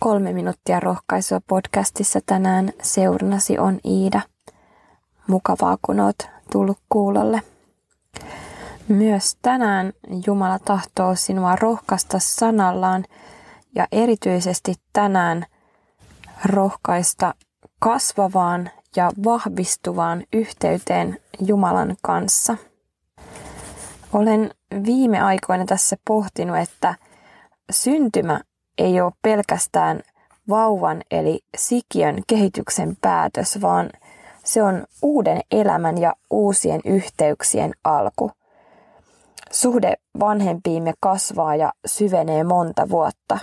Kolme minuuttia rohkaisua podcastissa tänään seurnasi on Iida. Mukavaa, kun oot tullut kuulolle. Myös tänään Jumala tahtoo sinua rohkaista sanallaan ja erityisesti tänään rohkaista kasvavaan ja vahvistuvaan yhteyteen Jumalan kanssa. Olen viime aikoina tässä pohtinut, että syntymä ei ole pelkästään vauvan eli sikiön kehityksen päätös, vaan se on uuden elämän ja uusien yhteyksien alku. Suhde vanhempiimme kasvaa ja syvenee monta vuotta,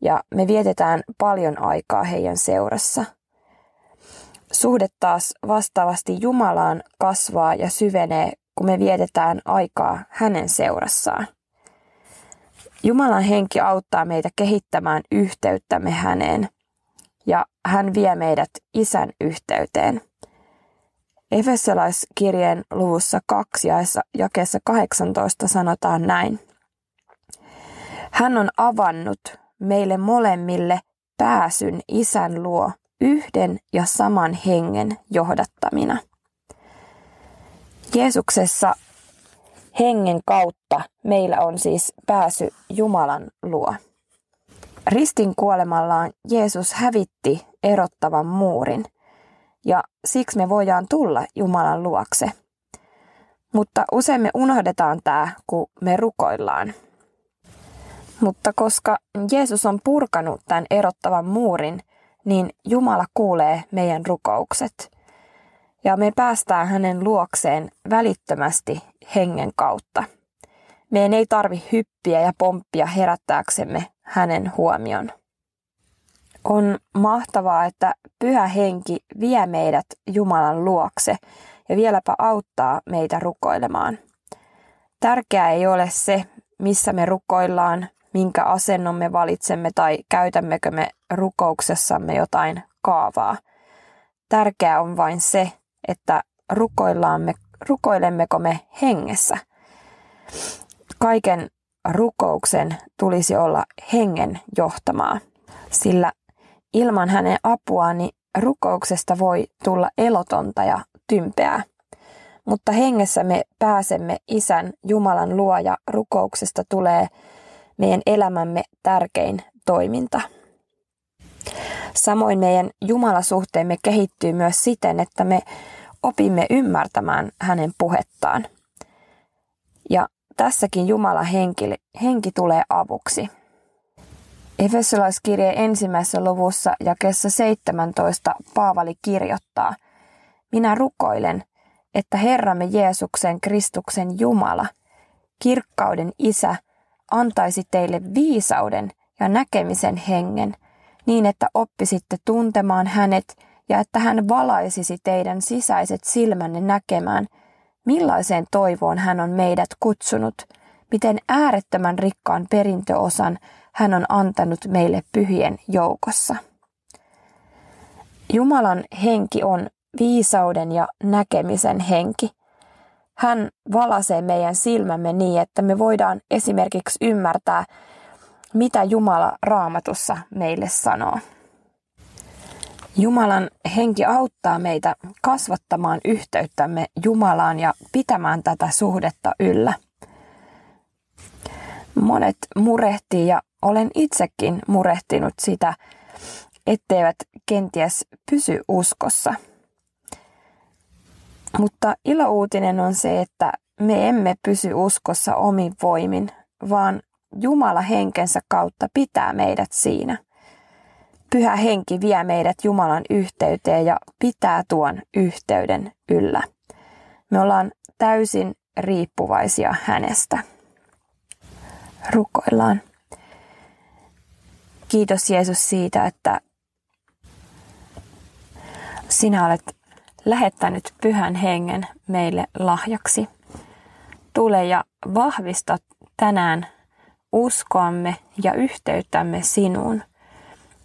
ja me vietetään paljon aikaa heidän seurassa. Suhde taas vastaavasti Jumalaan kasvaa ja syvenee, kun me vietetään aikaa hänen seurassaan. Jumalan henki auttaa meitä kehittämään yhteyttämme häneen ja hän vie meidät isän yhteyteen. Efesolaiskirjeen luvussa 2 ja jakeessa 18 sanotaan näin. Hän on avannut meille molemmille pääsyn isän luo yhden ja saman hengen johdattamina. Jeesuksessa hengen kautta meillä on siis pääsy Jumalan luo. Ristin kuolemallaan Jeesus hävitti erottavan muurin ja siksi me voidaan tulla Jumalan luokse. Mutta usein me unohdetaan tämä, kun me rukoillaan. Mutta koska Jeesus on purkanut tämän erottavan muurin, niin Jumala kuulee meidän rukoukset. Ja me päästään hänen luokseen välittömästi hengen kautta. Meidän ei tarvi hyppiä ja pomppia herättääksemme hänen huomion. On mahtavaa, että pyhä henki vie meidät Jumalan luokse ja vieläpä auttaa meitä rukoilemaan. Tärkeää ei ole se, missä me rukoillaan, minkä asennon me valitsemme tai käytämmekö me rukouksessamme jotain kaavaa. Tärkeää on vain se, että rukoillaamme, rukoilemmeko me hengessä. Kaiken rukouksen tulisi olla hengen johtamaa, sillä ilman hänen apuaan rukouksesta voi tulla elotonta ja tympeää. Mutta hengessä me pääsemme Isän Jumalan luo ja rukouksesta tulee meidän elämämme tärkein toiminta. Samoin meidän Jumalasuhteemme kehittyy myös siten, että me opimme ymmärtämään hänen puhettaan. Ja tässäkin Jumala henki, henki tulee avuksi. Efesolaiskirje ensimmäisessä luvussa jakessa 17 Paavali kirjoittaa, Minä rukoilen, että Herramme Jeesuksen Kristuksen Jumala, kirkkauden Isä, antaisi teille viisauden ja näkemisen hengen, niin että oppisitte tuntemaan hänet ja että hän valaisisi teidän sisäiset silmänne näkemään, millaiseen toivoon hän on meidät kutsunut, miten äärettömän rikkaan perintöosan hän on antanut meille pyhien joukossa. Jumalan henki on viisauden ja näkemisen henki. Hän valasee meidän silmämme niin, että me voidaan esimerkiksi ymmärtää, mitä Jumala raamatussa meille sanoo. Jumalan henki auttaa meitä kasvattamaan yhteyttämme Jumalaan ja pitämään tätä suhdetta yllä. Monet murehtii ja olen itsekin murehtinut sitä, etteivät kenties pysy uskossa. Mutta ilouutinen on se, että me emme pysy uskossa omin voimin, vaan Jumala henkensä kautta pitää meidät siinä. Pyhä henki vie meidät Jumalan yhteyteen ja pitää tuon yhteyden yllä. Me ollaan täysin riippuvaisia hänestä. Rukoillaan. Kiitos Jeesus siitä, että sinä olet lähettänyt pyhän hengen meille lahjaksi. Tule ja vahvista tänään uskoamme ja yhteyttämme sinuun.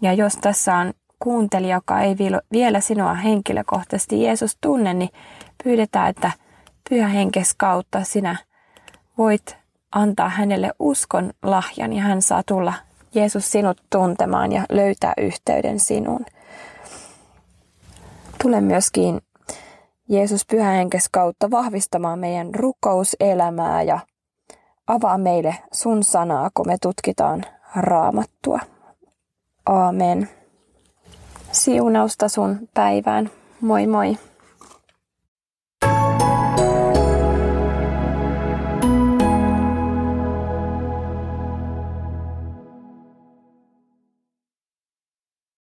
Ja jos tässä on kuuntelija, joka ei vielä sinua henkilökohtaisesti Jeesus tunne, niin pyydetään, että pyhä henkes kautta sinä voit antaa hänelle uskon lahjan ja hän saa tulla Jeesus sinut tuntemaan ja löytää yhteyden sinuun. Tule myöskin Jeesus pyhähenkes kautta vahvistamaan meidän rukouselämää ja avaa meille sun sanaa, kun me tutkitaan raamattua. Aamen. Siunausta sun päivään. Moi moi.